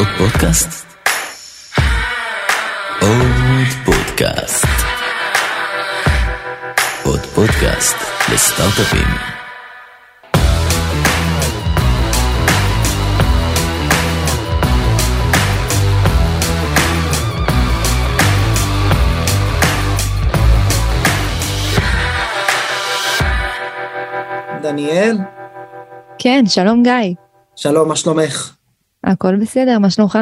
עוד פודקאסט? עוד פודקאסט. עוד פודקאסט לסטארט-אפים. דניאל, כן, שלום גיא. שלום, מה שלומך? הכל בסדר, מה שלומך?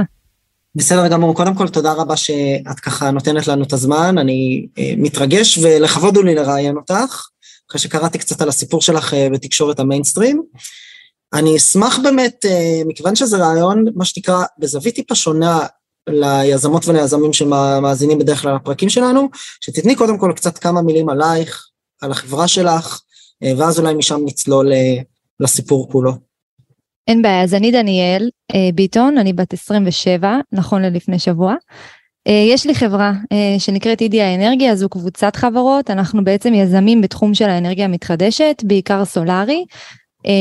בסדר גמור, קודם כל תודה רבה שאת ככה נותנת לנו את הזמן, אני אה, מתרגש ולכבוד הוא לי לראיין אותך, אחרי שקראתי קצת על הסיפור שלך אה, בתקשורת המיינסטרים. אני אשמח באמת, אה, מכיוון שזה רעיון, מה שנקרא, בזווית טיפה שונה ליזמות וליזמים שמאזינים בדרך כלל לפרקים שלנו, שתתני קודם כל קצת כמה מילים עלייך, על החברה שלך, אה, ואז אולי משם נצלול אה, לסיפור כולו. אין בעיה, אז אני דניאל אה, ביטון, אני בת 27, נכון ללפני שבוע. אה, יש לי חברה אה, שנקראת אידיה אנרגיה, זו קבוצת חברות, אנחנו בעצם יזמים בתחום של האנרגיה המתחדשת, בעיקר סולארי. אה,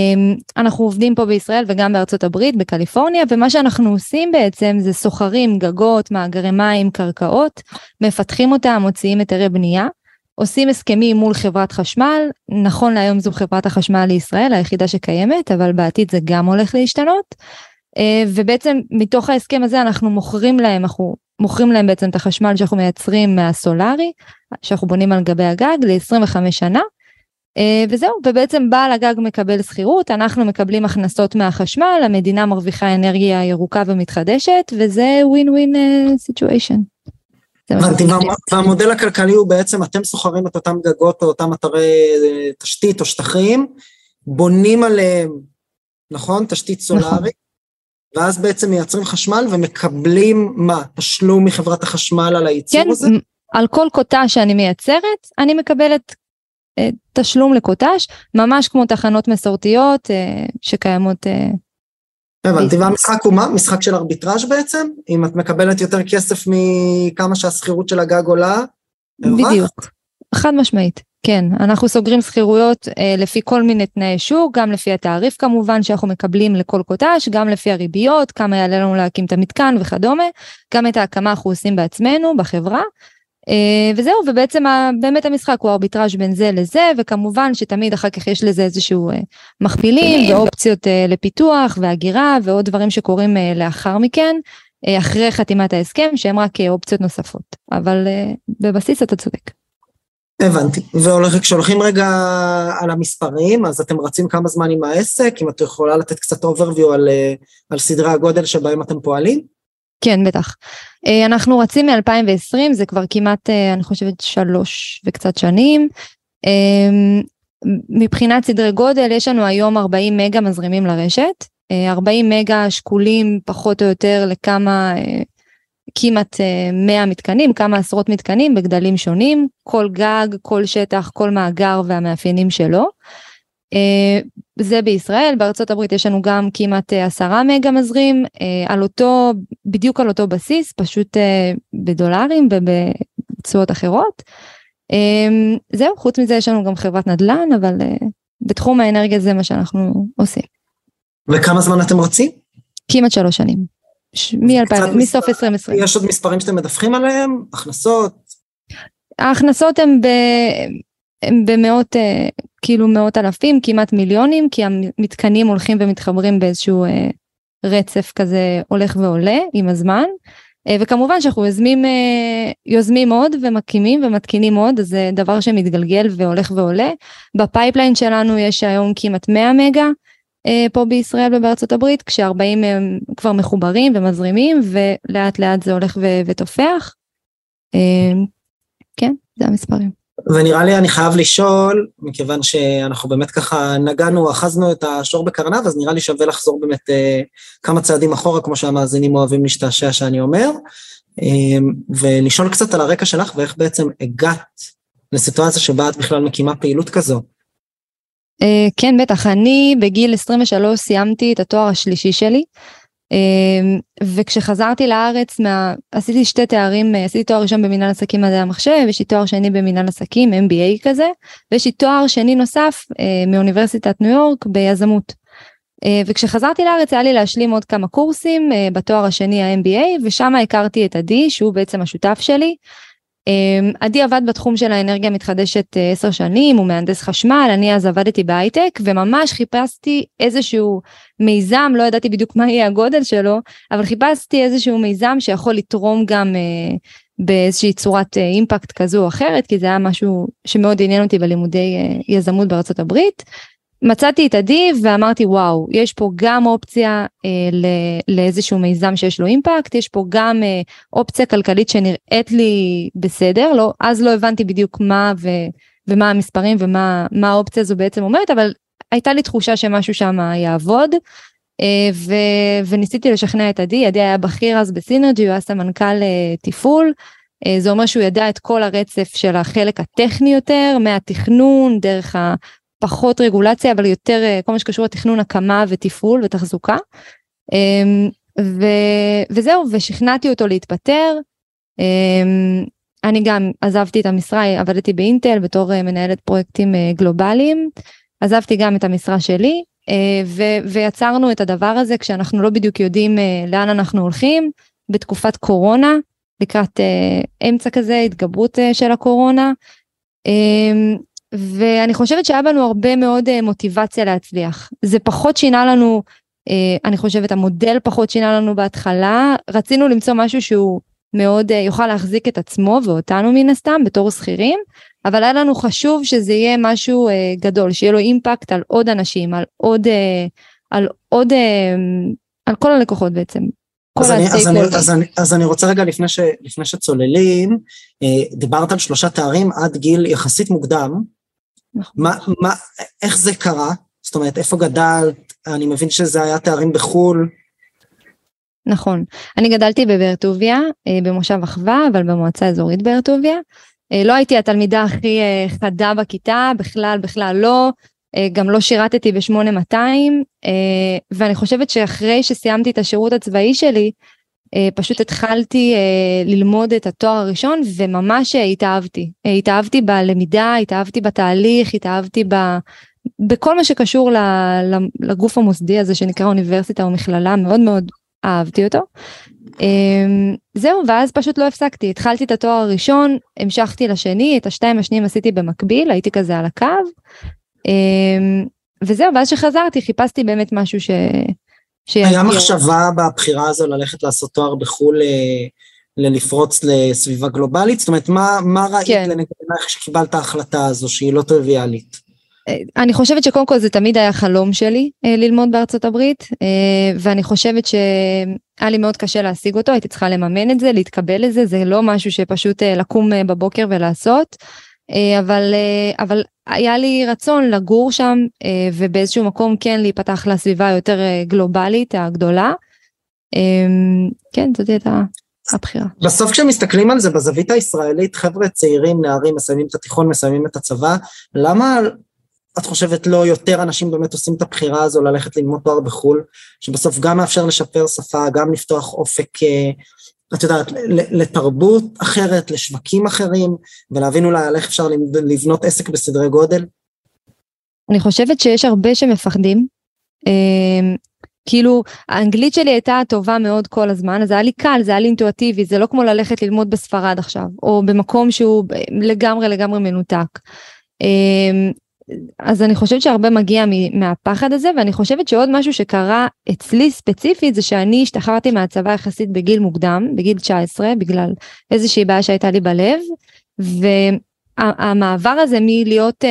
אנחנו עובדים פה בישראל וגם בארצות הברית, בקליפורניה, ומה שאנחנו עושים בעצם זה סוחרים גגות, מאגרי מים, קרקעות, מפתחים אותם, מוציאים היתרי בנייה. עושים הסכמים מול חברת חשמל, נכון להיום זו חברת החשמל לישראל, היחידה שקיימת, אבל בעתיד זה גם הולך להשתנות. אה, ובעצם מתוך ההסכם הזה אנחנו מוכרים להם, אנחנו מוכרים להם בעצם את החשמל שאנחנו מייצרים מהסולארי, שאנחנו בונים על גבי הגג ל-25 שנה. אה, וזהו, ובעצם בעל הגג מקבל שכירות, אנחנו מקבלים הכנסות מהחשמל, המדינה מרוויחה אנרגיה ירוקה ומתחדשת, וזה ווין סיטואשן. והמודל הכלכלי הוא בעצם, אתם סוחרים את אותם גגות או אותם אתרי אה, תשתית או שטחים, בונים עליהם, נכון? תשתית סולארית, נכון. ואז בעצם מייצרים חשמל ומקבלים מה? תשלום מחברת החשמל על הייצור כן, הזה? כן, על כל קוטש שאני מייצרת, אני מקבלת אה, תשלום לקוטש, ממש כמו תחנות מסורתיות אה, שקיימות אה, הבנתי, והמשחק הוא מה? משחק של ארביטראז' בעצם? אם את מקבלת יותר כסף מכמה שהשכירות של הגג עולה? בדיוק, חד משמעית, כן. אנחנו סוגרים שכירויות אה, לפי כל מיני תנאי שוק, גם לפי התעריף כמובן שאנחנו מקבלים לכל קוטש, גם לפי הריביות, כמה יעלה לנו להקים את המתקן וכדומה, גם את ההקמה אנחנו עושים בעצמנו בחברה. אה, וזהו, ובעצם באמת המשחק הוא ארביטראז' בין זה לזה, וכמובן שתמיד אחר כך יש לזה איזשהו אה, מכפילים ואופציות אה, לפיתוח והגירה ועוד דברים שקורים לאחר מכן, אחרי חתימת ההסכם, שהם רק אופציות נוספות. אבל בבסיס אתה צודק. הבנתי, וכשהולכים רגע על המספרים, אז אתם רצים כמה זמן עם העסק, אם את יכולה לתת קצת overview על, על סדרי הגודל שבהם אתם פועלים? כן, בטח. אה, אנחנו רצים מ-2020, זה כבר כמעט, אה, אני חושבת, שלוש וקצת שנים. אה, מבחינת סדרי גודל, יש לנו היום 40 מגה מזרימים לרשת. 40 מגה שקולים פחות או יותר לכמה, כמעט 100 מתקנים, כמה עשרות מתקנים בגדלים שונים, כל גג, כל שטח, כל מאגר והמאפיינים שלו. אה, זה בישראל, בארצות הברית יש לנו גם כמעט אה, עשרה מגה מזרים, אה, על אותו, בדיוק על אותו בסיס, פשוט בדולרים ובתשואות אחרות. זהו, חוץ מזה יש לנו גם חברת נדל"ן, אבל בתחום האנרגיה זה מה שאנחנו עושים. וכמה זמן אתם רוצים? כמעט שלוש שנים. מ-2000, מסוף 2020. יש עוד מספרים שאתם מדווחים עליהם? הכנסות? ההכנסות הן ב... הם במאות, כאילו מאות אלפים, כמעט מיליונים, כי המתקנים הולכים ומתחברים באיזשהו אה, רצף כזה הולך ועולה עם הזמן. אה, וכמובן שאנחנו יוזמים, יוזמים עוד ומקימים ומתקינים עוד, זה דבר שמתגלגל והולך ועולה. ב pipeline שלנו יש היום כמעט 100 מגה פה בישראל ובארצות הברית, כש-40 הם כבר מחוברים ומזרימים, ולאט לאט זה הולך ותופח. כן, זה המספרים. ונראה לי אני חייב לשאול, מכיוון שאנחנו באמת ככה נגענו, אחזנו את השור בקרניו, אז נראה לי שווה לחזור באמת אה, כמה צעדים אחורה, כמו שהמאזינים אוהבים להשתעשע שאני אומר, אה, ולשאול קצת על הרקע שלך ואיך בעצם הגעת לסיטואציה שבה את בכלל מקימה פעילות כזו. אה, כן, בטח. אני בגיל 23 סיימתי את התואר השלישי שלי. אמ, וכשחזרתי לארץ, מה... עשיתי שתי תארים, עשיתי תואר ראשון במנהל עסקים מדעי המחשב, יש לי תואר שני במנהל עסקים, MBA כזה, ויש לי תואר שני נוסף אה, מאוניברסיטת ניו יורק ביזמות. אה, וכשחזרתי לארץ היה לי להשלים עוד כמה קורסים אה, בתואר השני ה-MBA, ושם הכרתי את עדי, שהוא בעצם השותף שלי. אה, עדי עבד בתחום של האנרגיה המתחדשת עשר שנים, הוא מהנדס חשמל, אני אז עבדתי בהייטק, וממש חיפשתי איזשהו מיזם, לא ידעתי בדיוק מה יהיה הגודל שלו, אבל חיפשתי איזשהו מיזם שיכול לתרום גם באיזושהי צורת אימפקט כזו או אחרת, כי זה היה משהו שמאוד עניין אותי בלימודי יזמות בארצות הברית. מצאתי את עדי ואמרתי וואו יש פה גם אופציה אה, לאיזשהו מיזם שיש לו אימפקט יש פה גם אה, אופציה כלכלית שנראית לי בסדר לא אז לא הבנתי בדיוק מה ו, ומה המספרים ומה האופציה הזו בעצם אומרת אבל הייתה לי תחושה שמשהו שם יעבוד אה, ו, וניסיתי לשכנע את עדי עדי היה בכיר אז בסינרג'י הוא היה סמנכ"ל אה, תפעול. אה, זה אומר שהוא ידע את כל הרצף של החלק הטכני יותר מהתכנון דרך פחות רגולציה אבל יותר אה, כל מה שקשור לתכנון הקמה ותפעול ותחזוקה. אמ, ו, וזהו ושכנעתי אותו להתפטר. אמ, אני גם עזבתי את המשרה עבדתי באינטל בתור אה, מנהלת פרויקטים אה, גלובליים עזבתי גם את המשרה שלי ו, ויצרנו את הדבר הזה כשאנחנו לא בדיוק יודעים לאן אנחנו הולכים בתקופת קורונה לקראת אמצע כזה התגברות של הקורונה. ואני חושבת שהיה בנו הרבה מאוד אה, מוטיבציה להצליח. זה פחות שינה לנו, אה, אני חושבת המודל פחות שינה לנו בהתחלה, רצינו למצוא משהו שהוא מאוד אה, יוכל להחזיק את עצמו ואותנו מן הסתם בתור שכירים, אבל היה לנו חשוב שזה יהיה משהו גדול, שיהיה לו אימפקט על עוד אנשים, על עוד, על עוד, על כל הלקוחות בעצם. אז אני, אז, אני, אז, אני, אז אני רוצה רגע לפני, ש, לפני שצוללים, דיברת על שלושה תארים עד גיל יחסית מוקדם, נכון. מה, מה, איך זה קרה? זאת אומרת, איפה גדלת? אני מבין שזה היה תארים בחו"ל. נכון. אני גדלתי בבאר טוביה, אה, במושב אחווה, אבל במועצה האזורית באר טוביה. אה, לא הייתי התלמידה הכי אה, חדה בכיתה, בכלל, בכלל לא. גם לא שירתתי ב-8200, ואני חושבת שאחרי שסיימתי את השירות הצבאי שלי, פשוט התחלתי אה, ללמוד את התואר הראשון וממש אה, התאהבתי. התאהבתי בלמידה, התאהבתי בתהליך, התאהבתי ב... בכל מה שקשור לגוף המוסדי הזה שנקרא אוניברסיטה או מכללה, מאוד מאוד אהבתי אותו. זהו, ואז פשוט לא הפסקתי, התחלתי את התואר הראשון, המשכתי לשני, את השתיים השניים עשיתי במקביל, הייתי כזה על הקו. וזהו, ואז שחזרתי חיפשתי באמת משהו ש... היה מחשבה בבחירה הזו ללכת לעשות תואר בחו"ל אה, ללפרוץ לסביבה גלובלית? זאת אומרת, מה, מה ראית כן. לנגד עינייך שקיבלת ההחלטה הזו שהיא לא טריוויאלית? אה, אני חושבת שקודם כל זה תמיד היה חלום שלי אה, ללמוד בארצות הברית, ואני חושבת שהיה לי מאוד קשה להשיג אותו, הייתי צריכה לממן את זה, להתקבל לזה, זה לא משהו שפשוט לקום בבוקר ולעשות. אה, אבל, אה, אבל היה לי רצון לגור שם אה, ובאיזשהו מקום כן להיפתח לסביבה יותר גלובלית הגדולה. כן, זאת הייתה הבחירה. בסוף כשמסתכלים על זה בזווית הישראלית, חבר'ה צעירים, נערים, מסיימים את התיכון, מסיימים את הצבא, למה את חושבת לא יותר אנשים באמת עושים את הבחירה הזו ללכת ללמוד תואר בחו"ל, שבסוף גם מאפשר לשפר שפה, גם לפתוח אופק את יודעת, לתרבות אחרת, לשווקים אחרים, ולהבין אולי על איך אפשר לבנות עסק בסדרי גודל? אני חושבת שיש הרבה שמפחדים. אמ, כאילו, האנגלית שלי הייתה טובה מאוד כל הזמן, אז היה לי קל, זה היה לי אינטואטיבי, זה לא כמו ללכת ללמוד בספרד עכשיו, או במקום שהוא לגמרי לגמרי מנותק. אז אני חושבת שהרבה מגיע מהפחד הזה, ואני חושבת שעוד משהו שקרה אצלי ספציפית זה שאני השתחררתי מהצבא יחסית בגיל מוקדם, בגיל 19, בגלל איזושהי בעיה שהייתה לי בלב, והמעבר הזה מלהיות uh,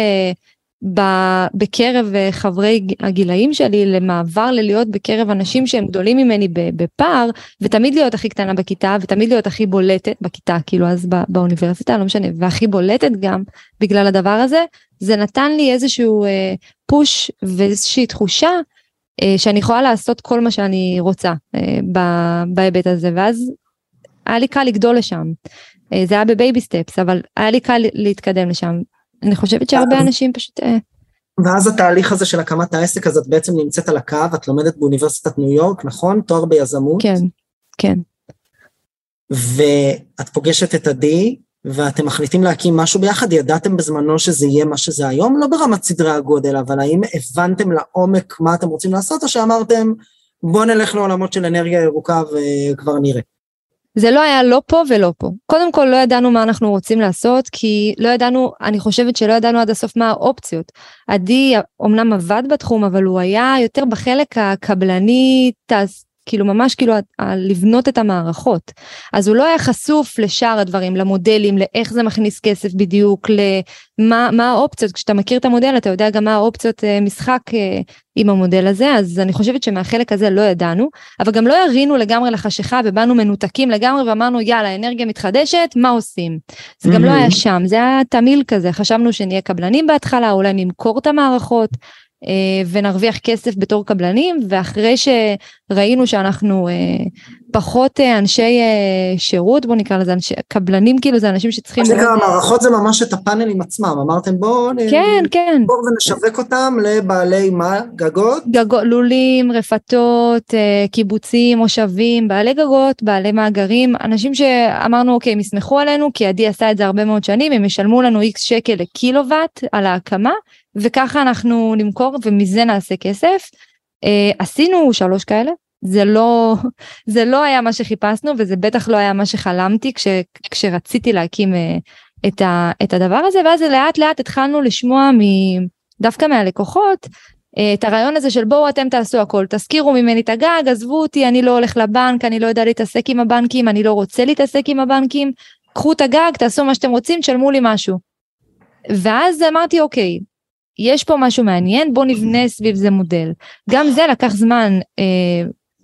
בקרב אה, חברי הגילאים שלי למעבר ללהיות בקרב אנשים שהם גדולים ממני בפער ותמיד להיות הכי קטנה בכיתה ותמיד להיות הכי בולטת בכיתה כאילו אז באוניברסיטה לא משנה והכי בולטת גם בגלל הדבר הזה זה נתן לי איזשהו אה, פוש ואיזושהי תחושה אה, שאני יכולה לעשות כל מה שאני רוצה אה, בהיבט הזה ואז היה לי קל לגדול לשם. אה, זה היה ב baby steps אבל היה לי קל להתקדם לשם אני חושבת שהרבה אנשים פשוט... אה, ואז התהליך הזה של הקמת העסק, אז את בעצם נמצאת על הקו, את לומדת באוניברסיטת ניו יורק, נכון? תואר ביזמות. כן, כן. ואת פוגשת את עדי, ואתם מחליטים להקים משהו ביחד, ידעתם בזמנו שזה יהיה מה שזה היום? לא ברמת סדרי הגודל, אבל האם הבנתם לעומק מה אתם רוצים לעשות, או שאמרתם, בואו נלך לעולמות של אנרגיה ירוקה וכבר נראה? זה לא היה לא פה ולא פה. קודם כל לא ידענו מה אנחנו רוצים לעשות, כי לא ידענו, אני חושבת שלא ידענו עד הסוף מה האופציות. עדי אומנם עבד בתחום, אבל הוא היה יותר בחלק הקבלני, תעש, כאילו ממש כאילו לבנות את המערכות. אז הוא לא היה חשוף לשאר הדברים, למודלים, לאיך זה מכניס כסף בדיוק, למה מה האופציות. כשאתה מכיר את המודל אתה יודע גם מה האופציות אה, משחק אה, עם המודל הזה, אז אני חושבת שמהחלק הזה לא ידענו, אבל גם לא ירינו לגמרי לחשיכה ובאנו מנותקים לגמרי ואמרנו יאללה אנרגיה מתחדשת, מה עושים? זה גם לא היה שם, זה היה תמיל כזה, חשבנו שנהיה קבלנים בהתחלה, אולי נמכור את המערכות. אה, ונרוויח כסף בתור קבלנים, ואחרי שראינו שאנחנו אה, פחות אה, אנשי שירות, בוא נקרא לזה, אנשי, קבלנים כאילו זה אנשים שצריכים... מה שנקרא, המערכות זה ממש את הפאנלים עצמם, אמרתם בואו כן, כן. בואו ונשווק אותם לבעלי מה? גגות? גגות, לולים, רפתות, קיבוצים, מושבים, בעלי גגות, בעלי מאגרים, אנשים שאמרנו אוקיי, הם יסמכו עלינו, כי עדי עשה את זה הרבה מאוד שנים, הם ישלמו לנו איקס שקל לקילוואט על ההקמה, וככה אנחנו נמכור ומזה נעשה כסף. אה, עשינו שלוש כאלה, זה לא, זה לא היה מה שחיפשנו וזה בטח לא היה מה שחלמתי כש, כשרציתי להקים אה, את, ה, את הדבר הזה, ואז לאט לאט התחלנו לשמוע מ, דווקא מהלקוחות אה, את הרעיון הזה של בואו אתם תעשו הכל, תזכירו ממני את הגג, עזבו אותי, אני לא הולך לבנק, אני לא יודע להתעסק עם הבנקים, אני לא רוצה להתעסק עם הבנקים, קחו את הגג, תעשו מה שאתם רוצים, תשלמו לי משהו. ואז אמרתי אוקיי, יש פה משהו מעניין, בוא נבנה סביב זה מודל. גם זה לקח זמן, אה,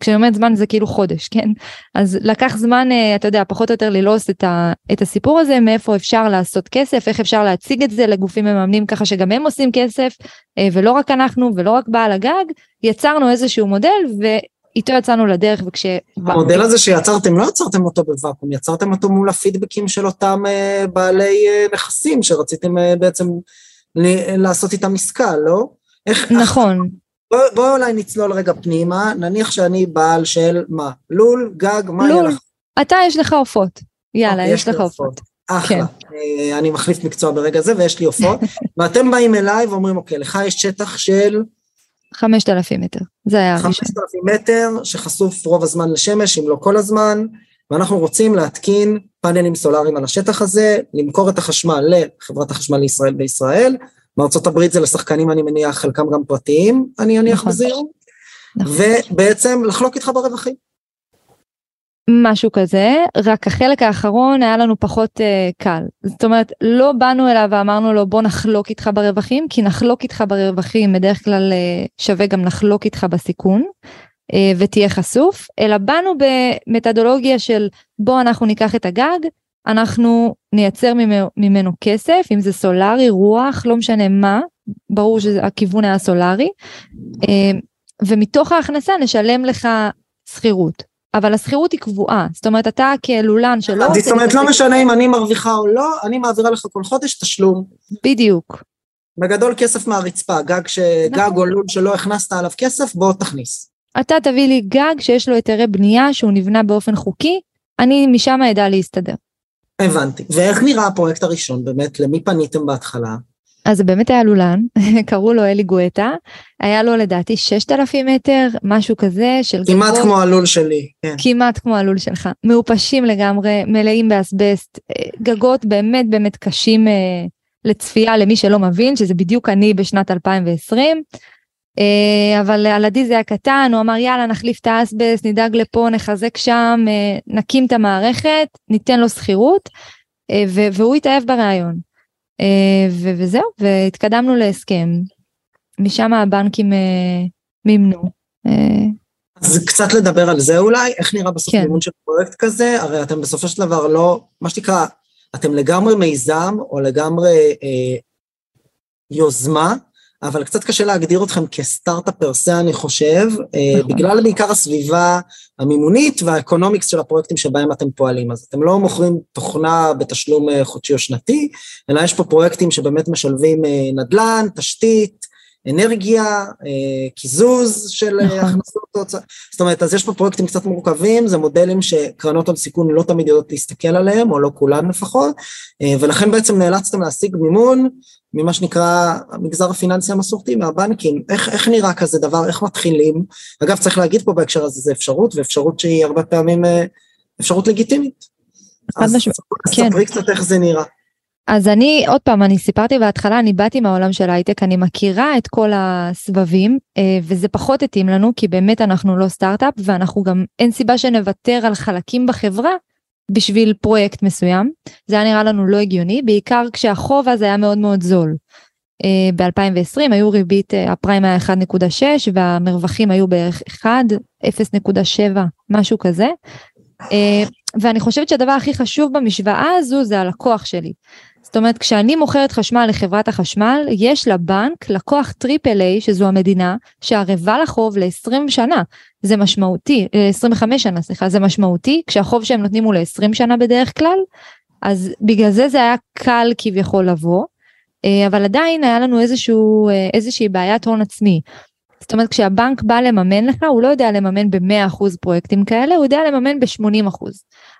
כשאני אומרת זמן זה כאילו חודש, כן? אז לקח זמן, אה, אתה יודע, פחות או יותר ללעוס את, ה, את הסיפור הזה, מאיפה אפשר לעשות כסף, איך אפשר להציג את זה לגופים מממנים ככה שגם הם עושים כסף, אה, ולא רק אנחנו ולא רק בעל הגג, יצרנו איזשהו מודל ו... איתו יצאנו לדרך וכש... המודל הזה שיצרתם, לא יצרתם אותו בוואקום, יצרתם אותו מול הפידבקים של אותם uh, בעלי uh, נכסים שרציתם uh, בעצם לעשות איתם עסקה, לא? איך... נכון. בואי בוא אולי נצלול רגע פנימה, נניח שאני בעל של מה? לול, גג, מה יהיה לך? אתה יש לך עופות. יאללה, אוקיי, יש לך עופות. אחלה. כן. אה, אני מחליף מקצוע ברגע זה ויש לי עופות. ואתם באים אליי ואומרים, אוקיי, לך יש שטח של... 5,000 מטר, זה היה הראשון. 5,000 מטר שחשוף רוב הזמן לשמש, אם לא כל הזמן, ואנחנו רוצים להתקין פאנלים סולאריים על השטח הזה, למכור את החשמל לחברת החשמל לישראל בישראל, בארצות הברית זה לשחקנים אני מניח, חלקם גם פרטיים, אני אניח נכון. בזהירות, נכון. ובעצם לחלוק איתך ברווחים. משהו כזה, רק החלק האחרון היה לנו פחות uh, קל. זאת אומרת, לא באנו אליו ואמרנו לו בוא נחלוק איתך ברווחים, כי נחלוק איתך ברווחים בדרך כלל uh, שווה גם לחלוק איתך בסיכון. אה, ותהיה חשוף, אלא באנו במתודולוגיה של בוא אנחנו ניקח את הגג, אנחנו נייצר ממנו, ממנו כסף, אם זה סולארי, רוח, לא משנה מה, ברור שהכיוון היה סולארי, אה, ומתוך ההכנסה נשלם לך שכירות. אבל השכירות היא קבועה, זאת אומרת אתה כלולן שלא... זאת אומרת לא משנה אם אני מרוויחה או לא, אני מעבירה לך כל חודש תשלום. בדיוק. בגדול כסף מהרצפה, גג, ש... גג נכון. או לול שלא הכנסת עליו כסף, בוא תכניס. אתה תביא לי גג שיש לו היתרי בנייה, שהוא נבנה באופן חוקי, אני משם אדע להסתדר. הבנתי. ואיך נראה הפרויקט הראשון באמת? למי פניתם בהתחלה? אז זה באמת היה לולן, קראו לו אלי גואטה, היה לו לדעתי 6,000 מטר, משהו כזה של כמעט גגות, כמו הלול שלי, כן. כמעט כמו הלול שלך, מעופשים לגמרי, מלאים באסבסט, אה, גגות באמת באמת קשים אה, לצפייה למי שלא מבין, שזה בדיוק אני בשנת 2020. אה, אבל על עדי זה היה קטן, הוא אמר יאללה נחליף את האסבסט, נדאג לפה, נחזק שם, אה, נקים את המערכת, ניתן לו שכירות, אה, והוא התאהב ברעיון. וזהו, והתקדמנו להסכם. משם הבנקים מימנו. אז קצת לדבר על זה אולי, איך נראה בסוף כן. מימון של פרויקט כזה, הרי אתם בסופו של דבר לא, מה שנקרא, אתם לגמרי מיזם או לגמרי אה, יוזמה, אבל קצת קשה להגדיר אתכם כסטארט-אפ פרסה, אני חושב, אה, נכון. בגלל בעיקר הסביבה המימונית והאקונומיקס של הפרויקטים שבהם אתם פועלים. אז אתם לא מוכרים תוכנה בתשלום אה, חודשי או שנתי, אלא יש פה פרויקטים שבאמת משלבים אה, נדל"ן, תשתית, אנרגיה, אה, קיזוז של נכון. הכנסות הוצאה, זאת אומרת, אז יש פה פרויקטים קצת מורכבים, זה מודלים שקרנות הון סיכון לא תמיד יודעות להסתכל עליהם, או לא כולן לפחות, אה, ולכן בעצם נאלצתם להשיג מימון ממה שנקרא המגזר הפיננסי המסורתי, מהבנקים. איך, איך נראה כזה דבר, איך מתחילים? אגב, צריך להגיד פה בהקשר הזה, זה אפשרות, ואפשרות שהיא הרבה פעמים אפשרות לגיטימית. אז משמע, כן. ספרי קצת איך זה נראה. אז אני, עוד פעם, אני סיפרתי בהתחלה, אני באתי מהעולם של הייטק, אני מכירה את כל הסבבים, וזה פחות התאים לנו, כי באמת אנחנו לא סטארט-אפ, ואנחנו גם, אין סיבה שנוותר על חלקים בחברה בשביל פרויקט מסוים. זה היה נראה לנו לא הגיוני, בעיקר כשהחוב אז היה מאוד מאוד זול. ב-2020 היו ריבית, הפריים היה 1.6 והמרווחים היו בערך 1, 0.7, משהו כזה. ואני חושבת שהדבר הכי חשוב במשוואה הזו זה הלקוח שלי. זאת אומרת, כשאני מוכרת חשמל לחברת החשמל, יש לבנק לקוח triple A, שזו המדינה, שערבה לחוב ל-20 שנה. זה משמעותי, 25 שנה, סליחה, זה משמעותי, כשהחוב שהם נותנים הוא ל-20 שנה בדרך כלל, אז בגלל זה זה היה קל כביכול לבוא, אבל עדיין היה לנו איזשהו, איזושהי בעיית הון עצמי. זאת אומרת, כשהבנק בא לממן לך, הוא לא יודע לממן ב-100% פרויקטים כאלה, הוא יודע לממן ב-80%.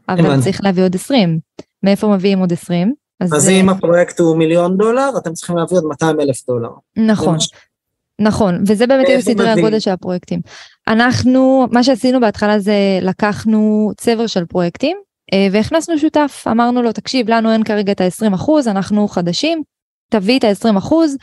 אבל צריך להביא עוד 20. מאיפה מביאים עוד 20? אז, אז אם הפרויקט הוא מיליון דולר, אתם צריכים להביא עוד 200 אלף דולר. נכון. נכון, וזה באמת היו סדרי הגודל של הפרויקטים. אנחנו, מה שעשינו בהתחלה זה לקחנו צבר של פרויקטים והכנסנו שותף, אמרנו לו, תקשיב, לנו אין כרגע את ה-20 אחוז, אנחנו חדשים, תביא את ה-20 אחוז,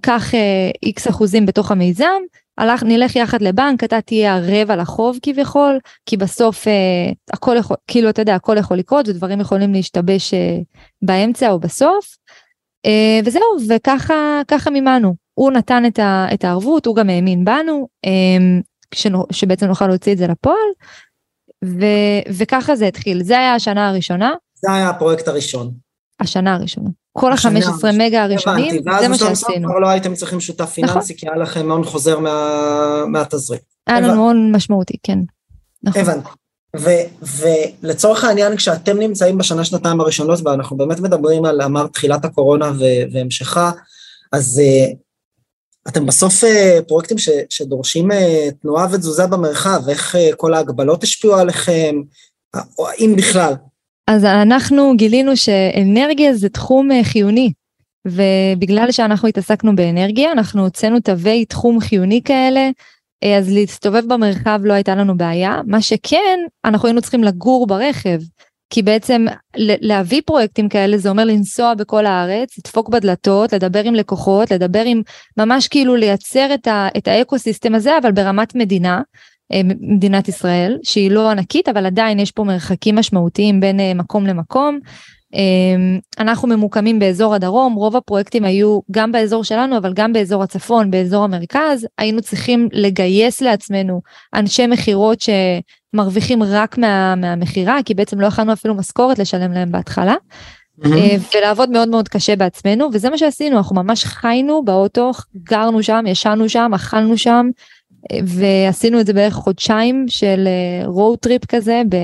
קח איקס אחוזים בתוך המיזם, הלך, נלך יחד לבנק, אתה תהיה הרבע לחוב כביכול, כי בסוף אה, הכל יכול, כאילו אתה יודע, הכל יכול לקרות ודברים יכולים להשתבש אה, באמצע או בסוף. אה, וזהו, וככה ככה מימנו. הוא נתן את, ה, את הערבות, הוא גם האמין בנו, אה, שנו, שבעצם נוכל להוציא את זה לפועל, ו, וככה זה התחיל. זה היה השנה הראשונה. זה היה הפרויקט הראשון. השנה הראשונה. כל ה-15 מגה הראשונים, זה מה שעשינו. ואז לא הייתם צריכים שותף פיננסי, נכון. כי היה לכם הון חוזר מה, מהתזריק. היה לנו הון משמעותי, כן. נכון. הבנתי. ולצורך העניין, כשאתם נמצאים בשנה, שנתיים הראשונות, ואנחנו באמת מדברים על, אמר, תחילת הקורונה והמשכה, אז uh, אתם בסוף uh, פרויקטים ש, שדורשים uh, תנועה ותזוזה במרחב, איך כל ההגבלות השפיעו עליכם, או אם בכלל. אז אנחנו גילינו שאנרגיה זה תחום חיוני, ובגלל שאנחנו התעסקנו באנרגיה, אנחנו הוצאנו תווי תחום חיוני כאלה, אז להסתובב במרחב לא הייתה לנו בעיה, מה שכן, אנחנו היינו צריכים לגור ברכב, כי בעצם להביא פרויקטים כאלה זה אומר לנסוע בכל הארץ, לדפוק בדלתות, לדבר עם לקוחות, לדבר עם, ממש כאילו לייצר את, ה, את האקו-סיסטם הזה, אבל ברמת מדינה. מדינת ישראל שהיא לא ענקית אבל עדיין יש פה מרחקים משמעותיים בין מקום למקום. אנחנו ממוקמים באזור הדרום רוב הפרויקטים היו גם באזור שלנו אבל גם באזור הצפון באזור המרכז היינו צריכים לגייס לעצמנו אנשי מכירות שמרוויחים רק מה, מהמכירה כי בעצם לא יכולנו אפילו משכורת לשלם להם בהתחלה. Mm-hmm. ולעבוד מאוד מאוד קשה בעצמנו וזה מה שעשינו אנחנו ממש חיינו באוטו גרנו שם ישנו שם אכלנו שם ועשינו את זה בערך חודשיים של road אה, trip כזה ב...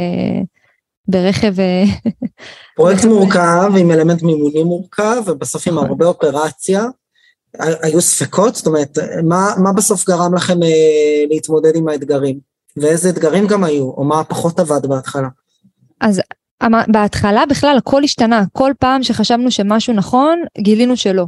ברכב. אה, פרויקט מורכב עם אלמנט מימוני מורכב ובסוף עם נכון. הרבה אופרציה. היו ספקות? זאת אומרת, מה, מה בסוף גרם לכם אה, להתמודד עם האתגרים? ואיזה אתגרים גם היו, או מה פחות עבד בהתחלה? אז בהתחלה בכלל הכל השתנה, כל פעם שחשבנו שמשהו נכון, גילינו שלא.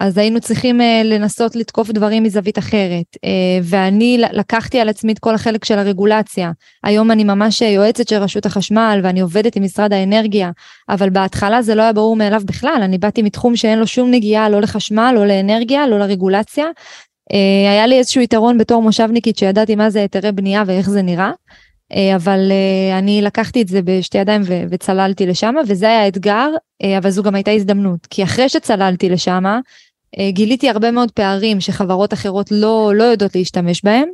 אז היינו צריכים uh, לנסות לתקוף דברים מזווית אחרת, uh, ואני לקחתי על עצמי את כל החלק של הרגולציה. היום אני ממש יועצת של רשות החשמל ואני עובדת עם משרד האנרגיה, אבל בהתחלה זה לא היה ברור מאליו בכלל, אני באתי מתחום שאין לו שום נגיעה לא לחשמל, לא לאנרגיה, לא לרגולציה. Uh, היה לי איזשהו יתרון בתור מושבניקית שידעתי מה זה היתרי בנייה ואיך זה נראה. אבל אני לקחתי את זה בשתי ידיים ו- וצללתי לשם וזה היה אתגר אבל זו גם הייתה הזדמנות כי אחרי שצללתי לשם אה, גיליתי הרבה מאוד פערים שחברות אחרות לא, לא יודעות להשתמש בהם,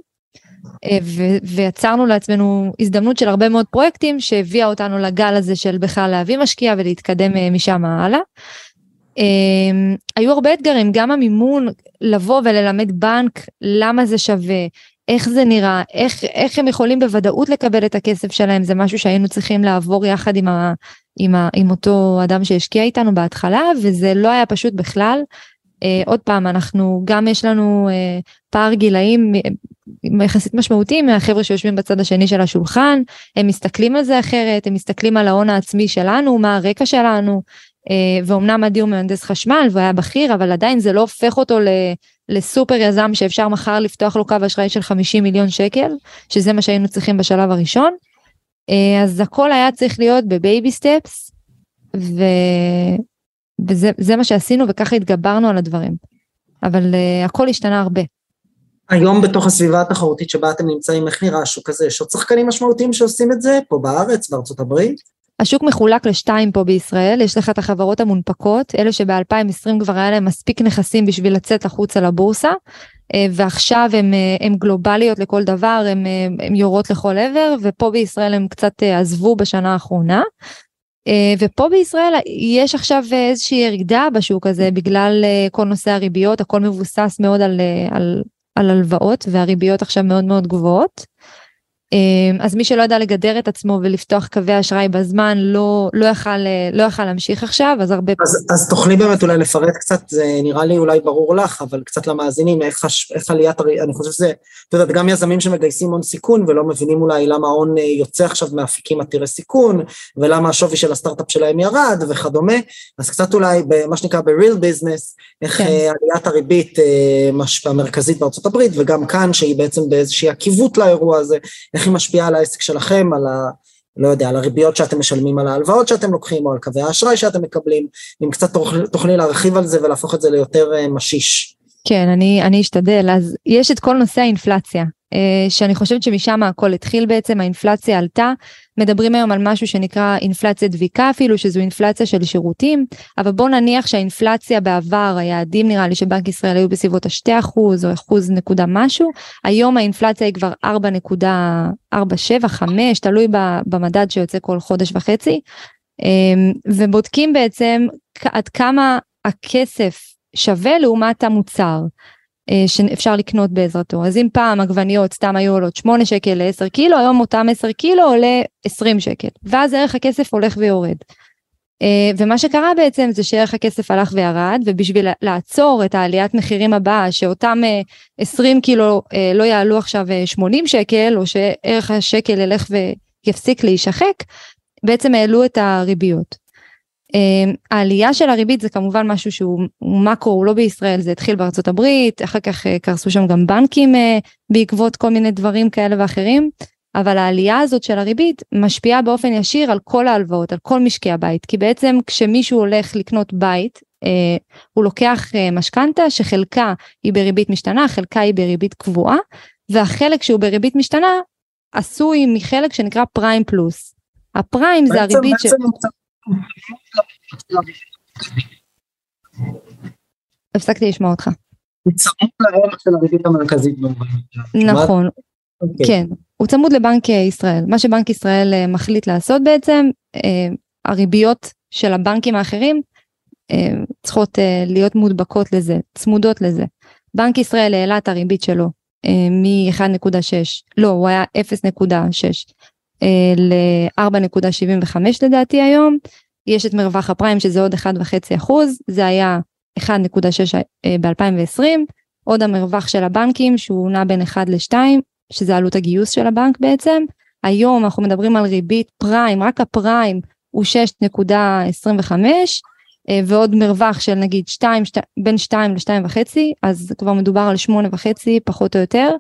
אה, ו- ויצרנו לעצמנו הזדמנות של הרבה מאוד פרויקטים שהביאה אותנו לגל הזה של בכלל להביא משקיע ולהתקדם אה, משם הלאה. היו הרבה אתגרים, גם המימון לבוא וללמד בנק למה זה שווה, איך זה נראה, איך, איך הם יכולים בוודאות לקבל את הכסף שלהם, זה משהו שהיינו צריכים לעבור יחד עם, ה, עם, ה, עם אותו אדם שהשקיע איתנו בהתחלה, וזה לא היה פשוט בכלל. עוד פעם, אנחנו, גם יש לנו פער גילאים יחסית משמעותי מהחבר'ה שיושבים בצד השני של השולחן, הם מסתכלים על זה אחרת, הם מסתכלים על ההון העצמי שלנו, מה הרקע שלנו, ואומנם אדיר מהנדס חשמל והוא היה בכיר, אבל עדיין זה לא הופך אותו לסופר יזם שאפשר מחר לפתוח לו קו אשראי של 50 מיליון שקל, שזה מה שהיינו צריכים בשלב הראשון. אז הכל היה צריך להיות בבייבי סטפס, ו... וזה מה שעשינו וככה התגברנו על הדברים. אבל uh, הכל השתנה הרבה. היום בתוך הסביבה התחרותית שבה אתם נמצאים, איך נראה השוק הזה? יש עוד שחקנים משמעותיים שעושים את זה פה בארץ, בארצות הברית? השוק מחולק לשתיים פה בישראל, יש לך את החברות המונפקות, אלה שב-2020 כבר היה להם מספיק נכסים בשביל לצאת החוצה לבורסה, אה, ועכשיו הן גלובליות לכל דבר, הן יורות לכל עבר, ופה בישראל הם קצת אה, עזבו בשנה האחרונה. אה, ופה בישראל יש עכשיו איזושהי ירידה בשוק הזה בגלל כל נושא הריביות, הכל מבוסס מאוד על, על הלוואות והריביות עכשיו מאוד מאוד גבוהות. אמ, אז מי שלא ידע לגדר את עצמו ולפתוח קווי אשראי בזמן לא, לא, יכל, לא יכל להמשיך עכשיו, אז הרבה... אז, אז תוכלי באמת אולי לפרט קצת, זה נראה לי אולי ברור לך, אבל קצת למאזינים, איך, איך עליית, אני חושב שזה, את יודעת, גם יזמים שמגייסים הון סיכון ולא מבינים אולי למה ההון אה, יוצא עכשיו מאפיקים עתירי סיכון, ולמה השווי של הסטארט-אפ שלהם ירד וכדומה, אז קצת אולי במה שנקרא ב-real business, איך כן. אה, עליית הריבית אה, המרכזית בארצות הברית, וגם כאן שהיא בעצם באיזושהי עקיבות לאירוע הזה, איך היא משפיעה על העסק שלכם, על ה... לא יודע, על הריביות שאתם משלמים על ההלוואות שאתם לוקחים, או על קווי האשראי שאתם מקבלים, אם קצת תוכלי להרחיב על זה ולהפוך את זה ליותר אה, משיש. כן, אני, אני אשתדל. אז יש את כל נושא האינפלציה. אה, שאני חושבת שמשם הכל התחיל בעצם, האינפלציה עלתה. מדברים היום על משהו שנקרא אינפלציה דביקה אפילו, שזו אינפלציה של שירותים, אבל בוא נניח שהאינפלציה בעבר, היעדים נראה לי שבנק ישראל היו בסביבות ה-2% או אחוז נקודה משהו, היום האינפלציה היא כבר 4.47, 5, תלוי במדד שיוצא כל חודש וחצי, אה, ובודקים בעצם עד כמה הכסף שווה לעומת המוצר. אה, שאפשר לקנות בעזרתו. אז אם פעם עגבניות סתם היו עולות 8 שקל ל-10 קילו, היום אותם 10 קילו עולה 20 שקל, ואז ערך הכסף הולך ויורד. אה, ומה שקרה בעצם זה שערך הכסף הלך וירד, ובשביל לעצור את העליית מחירים הבאה, שאותם 20 אה, קילו לא יעלו עכשיו 80 שקל, או שערך השקל ילך ויפסיק להישחק, בעצם העלו את הריביות. אמ, העלייה של הריבית זה כמובן משהו שהוא מקרו, הוא לא בישראל, זה התחיל בארצות הברית, אחר כך אה, קרסו שם גם בנקים אה, בעקבות כל מיני דברים כאלה ואחרים, אבל העלייה הזאת של הריבית משפיעה באופן ישיר על כל ההלוואות, על כל משקי הבית, כי בעצם כשמישהו הולך לקנות בית, אה, הוא לוקח משכנתה שחלקה היא בריבית משתנה, חלקה היא בריבית קבועה, והחלק שהוא בריבית משתנה עשוי מחלק שנקרא פריים פלוס. הפריים זה הריבית ש... הפסקתי לשמוע אותך. צמוד לערך של הריבית המרכזית. נכון, אוקיי. כן, הוא צמוד לבנק ישראל. מה שבנק ישראל אה, מחליט לעשות בעצם, אה, הריביות של הבנקים האחרים אה, צריכות להיות מודבקות לזה, צמודות לזה. בנק ישראל העלה את הריבית שלו מ-1.6, לא, הוא היה 0.6 ל-4.75 לדעתי היום, יש את מרווח הפריים שזה עוד 1.5 אחוז, זה היה 1.6 אה, ב-2020, עוד המרווח של הבנקים שהוא נע בין 1 ל-2, שזה עלות הגיוס של הבנק בעצם, היום אנחנו מדברים על ריבית פריים, רק הפריים הוא 6.25, אה, ועוד מרווח של נגיד 2, 2 בין 2 ל-2.5, אז כבר מדובר על 8.5 פחות או יותר, אה,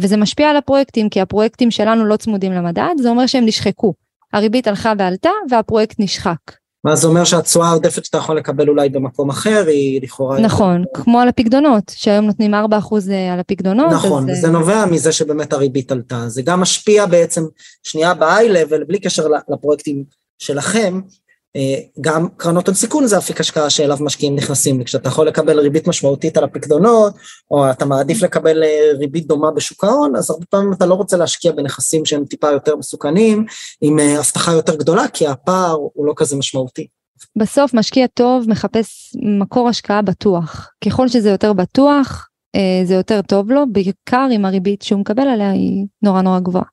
וזה משפיע על הפרויקטים, כי הפרויקטים שלנו לא צמודים למדד, זה אומר שהם נשחקו. הריבית הלכה ועלתה והפרויקט נשחק. מה זה אומר שהתשואה העודפת שאתה יכול לקבל אולי במקום אחר היא לכאורה... נכון, יותר... כמו על הפקדונות, שהיום נותנים 4% אה, על הפקדונות. נכון, וזה נובע מזה שבאמת הריבית עלתה. זה גם משפיע בעצם שנייה ב-high-level, בלי קשר לפרויקטים שלכם, אה, גם קרנות הון סיכון זה אפיק השקעה שאליו משקיעים נכנסים, כשאתה יכול לקבל ריבית משמעותית על הפקדונות, או אתה מעדיף לקבל אה, ריבית דומה בשוק ההון, אז הרבה פעמים אתה לא רוצה להשקיע בנכסים שהם טיפה יותר מסוכנים, עם אה, הבטחה יותר גדולה, כי הפער הוא לא כזה משמעותי. בסוף משקיע טוב מחפש מקור השקעה בטוח. ככל שזה יותר בטוח, זה יותר טוב לו, בעיקר אם הריבית שהוא מקבל עליה היא נורא נורא גבוהה.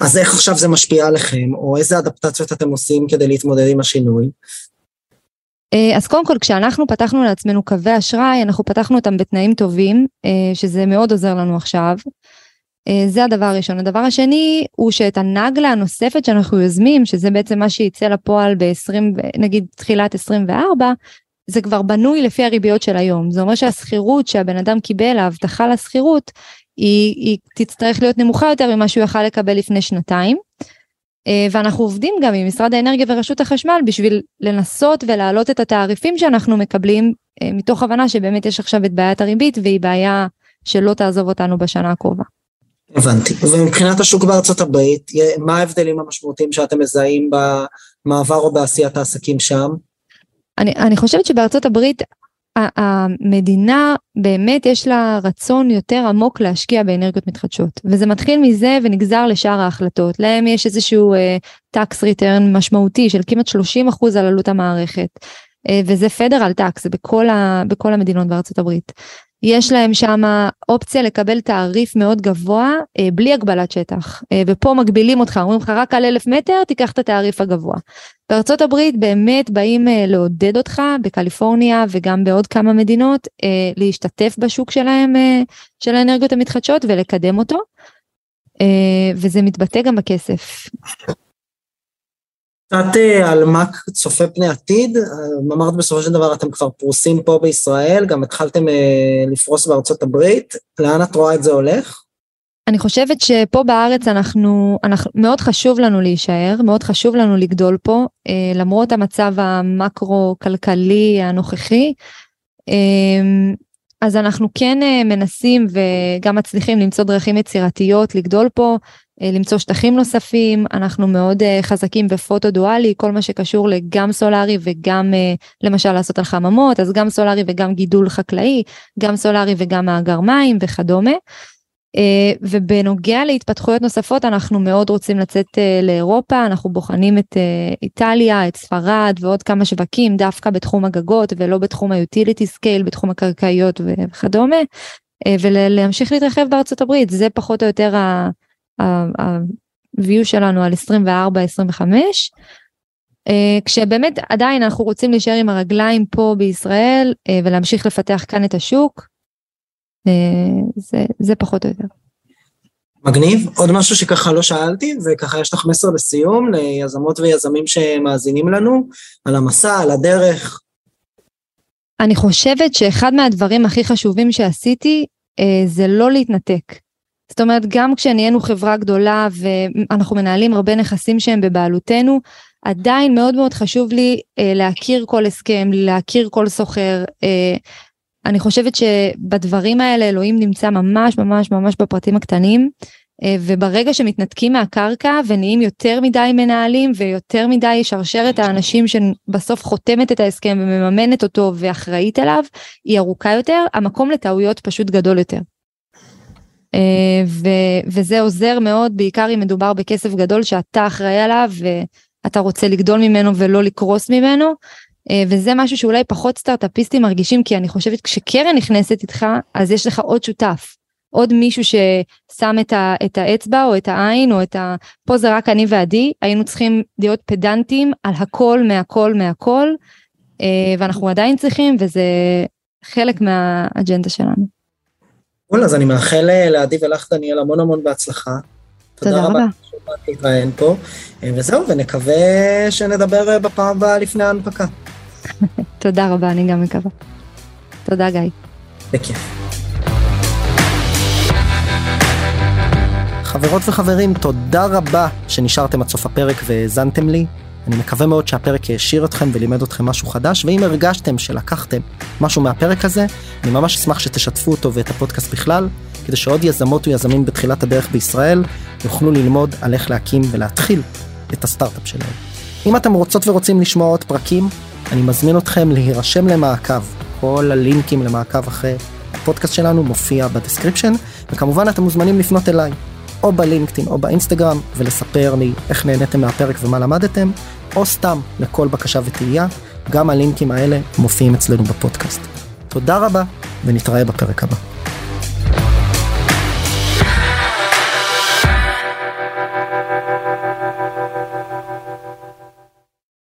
אז איך עכשיו זה משפיע עליכם, או איזה אדפטציות אתם עושים כדי להתמודד עם השינוי? אה, אז קודם כל כשאנחנו פתחנו לעצמנו קווי אשראי אנחנו פתחנו אותם בתנאים טובים אה, שזה מאוד עוזר לנו עכשיו. אה, זה הדבר הראשון. הדבר השני הוא שאת הנגלה הנוספת שאנחנו יוזמים שזה בעצם מה שיצא לפועל ב-20 נגיד תחילת 24 זה כבר בנוי לפי הריביות של היום זה אומר שהשכירות שהבן אדם קיבל ההבטחה לשכירות היא, היא תצטרך להיות נמוכה יותר ממה שהוא יכל לקבל לפני שנתיים. אה, ואנחנו עובדים גם עם משרד האנרגיה ורשות החשמל בשביל לנסות ולהעלות את התעריפים שאנחנו מקבלים אה, מתוך הבנה שבאמת יש עכשיו את בעיית הריבית והיא בעיה שלא תעזוב אותנו בשנה הקרובה. הבנתי. ומבחינת השוק בארצות הברית, מה ההבדלים המשמעותיים שאתם מזהים במעבר או בעשיית העסקים שם? אני, אני חושבת שבארצות הברית המדינה באמת יש לה רצון יותר עמוק להשקיע באנרגיות מתחדשות. וזה מתחיל מזה ונגזר לשאר ההחלטות. להם יש איזשהו uh, tax return משמעותי של כמעט 30 אחוז על עלות המערכת. uh, וזה פדרל טקס בכל, ה, בכל המדינות בארצות הברית. יש להם שם אופציה לקבל תעריף מאוד גבוה אה, בלי הגבלת שטח אה, ופה מגבילים אותך אומרים לך רק על אלף מטר תיקח את התעריף הגבוה. בארצות הברית באמת באים אה, לעודד אותך בקליפורניה וגם בעוד כמה מדינות אה, להשתתף בשוק שלהם אה, של האנרגיות המתחדשות ולקדם אותו אה, וזה מתבטא גם בכסף. קצת אה, על מה צופה פני עתיד, אה, אמרת בסופו של דבר אתם כבר פרוסים פה בישראל, גם התחלתם אה, לפרוס בארצות הברית, לאן את רואה את זה הולך? אני חושבת שפה בארץ אנחנו, אנחנו, מאוד חשוב לנו להישאר, מאוד חשוב לנו לגדול פה, למרות המצב המקרו-כלכלי הנוכחי. אז אנחנו כן מנסים וגם מצליחים למצוא דרכים יצירתיות לגדול פה. אה, למצוא שטחים נוספים, אנחנו מאוד אה, חזקים בפוטו דואלי, כל מה שקשור לגם סולארי וגם למשל לעשות על חממות, אז גם סולארי וגם גידול חקלאי, גם סולארי וגם מאגר מים וכדומה. אה, ובנוגע להתפתחויות נוספות אנחנו מאוד רוצים לצאת אה, לאירופה, אנחנו בוחנים את אה, איטליה, את ספרד ועוד כמה שווקים דווקא בתחום הגגות ולא בתחום ה utility scale, בתחום הקרקעיות וכדומה, אה, ולהמשיך להתרחב בארצות הברית, זה פחות או יותר. ה-view שלנו על 24-25, אה, כשבאמת עדיין אנחנו רוצים להישאר עם הרגליים פה בישראל אה, ולהמשיך לפתח כאן את השוק, אה, זה, זה פחות או יותר. מגניב. עוד משהו שככה לא שאלתי, וככה יש לך מסר לסיום ליזמות ויזמים שמאזינים לנו, על המסע, על הדרך. אני חושבת שאחד מהדברים הכי חשובים שעשיתי זה לא להתנתק. זאת אומרת, גם כשנהיינו חברה גדולה ואנחנו מנהלים הרבה נכסים שהם בבעלותנו, עדיין מאוד מאוד חשוב לי אה, להכיר כל הסכם, להכיר כל סוחר. אה, אני חושבת שבדברים האלה אלוהים נמצא ממש ממש ממש בפרטים הקטנים. אה, וברגע שמתנתקים מהקרקע ונהיים יותר מדי מנהלים ויותר מדי שרשרת האנשים שבסוף חותמת את ההסכם ומממנת אותו ואחראית אליו, היא ארוכה יותר, המקום לטעויות פשוט גדול יותר. אה, ו- וזה עוזר מאוד, בעיקר אם מדובר בכסף גדול שאתה אחראי עליו ואתה רוצה לגדול ממנו ולא לקרוס ממנו. אה, וזה משהו שאולי פחות סטארט-אפיסטים מרגישים, כי אני חושבת כשקרן נכנסת איתך, אז יש לך עוד שותף. עוד מישהו ששם את, ה, את האצבע או את העין או את ה... פה זה רק אני ועדי, היינו צריכים להיות פדנטים על הכל מהכל מהכל, אה, ואנחנו עדיין צריכים וזה חלק מהאג'נדה שלנו. קול, אז אני מאחל אה, לעדי ולך, דניאל, המון המון בהצלחה. תודה רבה. תודה רבה להתראיין פה, אה, וזהו, ונקווה שנדבר בפעם הבאה לפני ההנפקה. תודה רבה, אני גם מקווה. תודה, גיא. בכיף. חברות וחברים, תודה רבה שנשארתם עד סוף הפרק והאזנתם לי. אני מקווה מאוד שהפרק העשיר אתכם ולימד אתכם משהו חדש, ואם הרגשתם שלקחתם משהו מהפרק הזה, אני ממש אשמח שתשתפו אותו ואת הפודקאסט בכלל, כדי שעוד יזמות ויזמים בתחילת הדרך בישראל יוכלו ללמוד על איך להקים ולהתחיל את הסטארט-אפ שלהם. אם אתם רוצות ורוצים לשמוע עוד פרקים, אני מזמין אתכם להירשם למעקב. כל הלינקים למעקב אחרי הפודקאסט שלנו מופיע ב description, וכמובן אתם מוזמנים לפנות אליי. או בלינקדאין או באינסטגרם ולספר לי איך נהניתם מהפרק ומה למדתם, או סתם לכל בקשה ותהייה, גם הלינקים האלה מופיעים אצלנו בפודקאסט. תודה רבה ונתראה בפרק הבא.